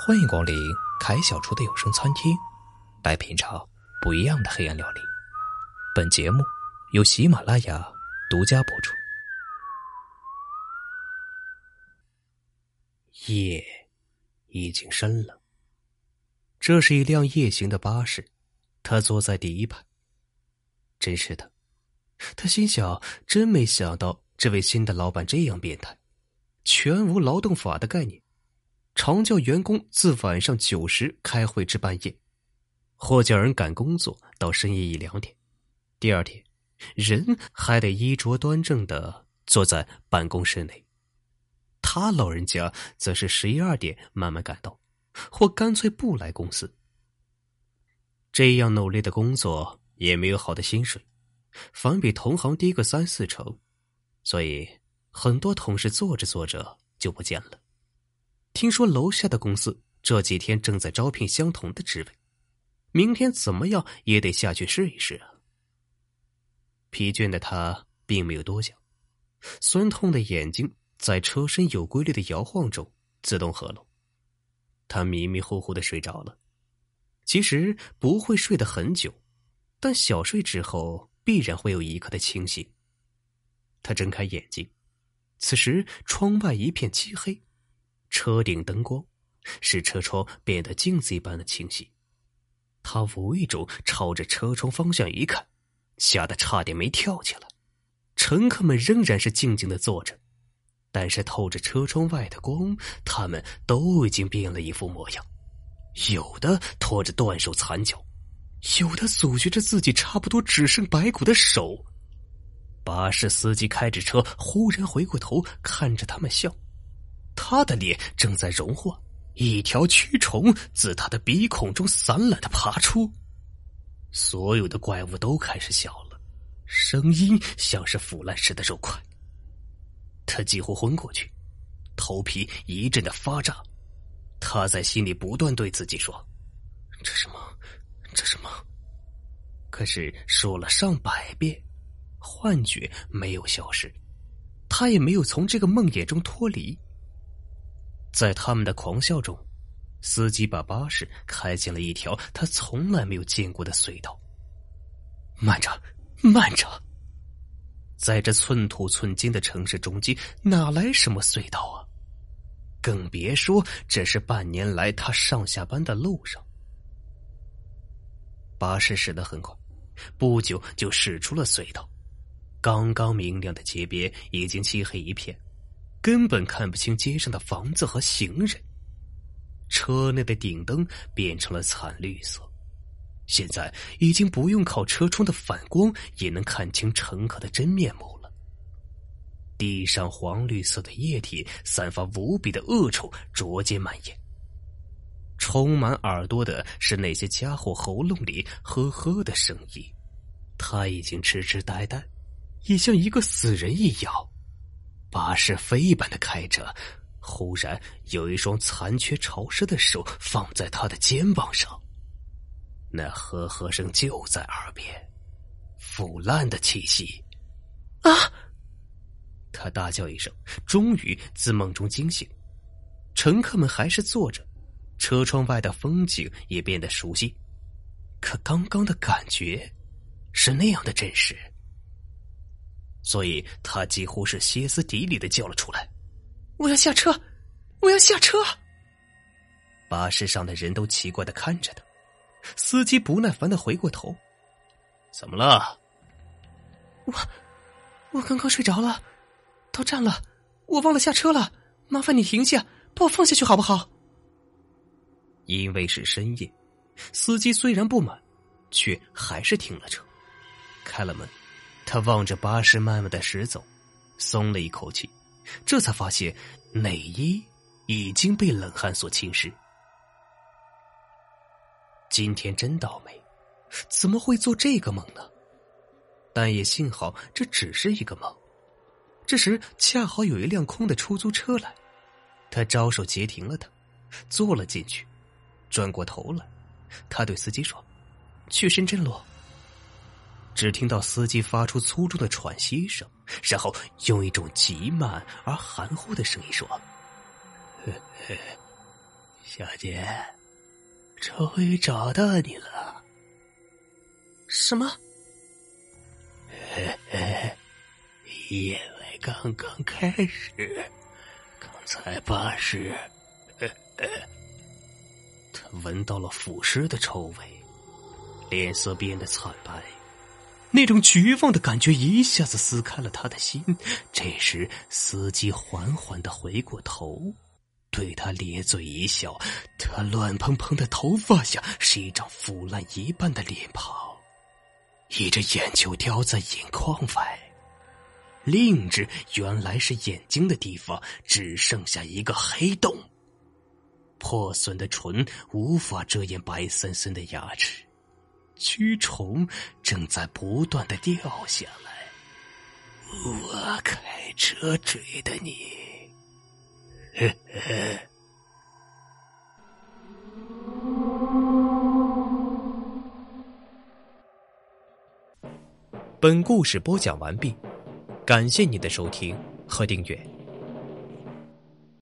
欢迎光临凯小厨的有声餐厅，来品尝不一样的黑暗料理。本节目由喜马拉雅独家播出。夜已经深了，这是一辆夜行的巴士，他坐在第一排。真是的，他心想：真没想到这位新的老板这样变态，全无劳动法的概念。常叫员工自晚上九时开会至半夜，或叫人赶工作到深夜一两点。第二天，人还得衣着端正的坐在办公室内。他老人家则是十一二点慢慢赶到，或干脆不来公司。这样努力的工作也没有好的薪水，反比同行低个三四成，所以很多同事做着做着就不见了。听说楼下的公司这几天正在招聘相同的职位，明天怎么样也得下去试一试啊！疲倦的他并没有多想，酸痛的眼睛在车身有规律的摇晃中自动合拢，他迷迷糊糊的睡着了。其实不会睡得很久，但小睡之后必然会有一刻的清醒。他睁开眼睛，此时窗外一片漆黑。车顶灯光使车窗变得镜子一般的清晰。他无意中朝着车窗方向一看，吓得差点没跳起来。乘客们仍然是静静的坐着，但是透着车窗外的光，他们都已经变了一副模样。有的拖着断手残脚，有的阻绝着自己差不多只剩白骨的手。巴士司机开着车，忽然回过头看着他们笑。他的脸正在融化，一条蛆虫自他的鼻孔中散懒的爬出，所有的怪物都开始笑了，声音像是腐烂时的肉块。他几乎昏过去，头皮一阵的发炸，他在心里不断对自己说：“这是梦，这是梦。”可是说了上百遍，幻觉没有消失，他也没有从这个梦魇中脱离。在他们的狂笑中，司机把巴士开进了一条他从来没有见过的隧道。慢着，慢着！在这寸土寸金的城市中间，哪来什么隧道啊？更别说这是半年来他上下班的路上。巴士驶得很快，不久就驶出了隧道。刚刚明亮的街边已经漆黑一片。根本看不清街上的房子和行人，车内的顶灯变成了惨绿色，现在已经不用靠车窗的反光也能看清乘客的真面目了。地上黄绿色的液体散发无比的恶臭，逐渐蔓延。充满耳朵的是那些家伙喉咙里呵呵的声音，他已经痴痴呆呆，也像一个死人一样。巴士飞般的开着，忽然有一双残缺潮湿的手放在他的肩膀上，那呵呵声就在耳边，腐烂的气息。啊！他大叫一声，终于自梦中惊醒。乘客们还是坐着，车窗外的风景也变得熟悉，可刚刚的感觉是那样的真实。所以他几乎是歇斯底里的叫了出来：“我要下车，我要下车！”巴士上的人都奇怪的看着他，司机不耐烦的回过头：“怎么了？”“我，我刚刚睡着了，到站了，我忘了下车了，麻烦你停下，把我放下去好不好？”因为是深夜，司机虽然不满，却还是停了车，开了门。他望着巴士慢慢的驶走，松了一口气，这才发现内衣已经被冷汗所侵蚀。今天真倒霉，怎么会做这个梦呢？但也幸好这只是一个梦。这时恰好有一辆空的出租车来，他招手截停了他，坐了进去，转过头来，他对司机说：“去深圳路。”只听到司机发出粗重的喘息声，然后用一种极慢而含糊的声音说：“小姐，终于找到你了。什么？嘿嘿，因为刚刚开始，刚才巴士，他闻到了腐尸的臭味，脸色变得惨白，那种绝望的感觉一下子撕开了他的心。这时，司机缓缓的回过头。对他咧嘴一笑，他乱蓬蓬的头发下是一张腐烂一半的脸庞，一只眼球叼在眼眶外，另一只原来是眼睛的地方只剩下一个黑洞，破损的唇无法遮掩白森森的牙齿，蛆虫正在不断的掉下来。我开车追的你。本故事播讲完毕，感谢你的收听和订阅。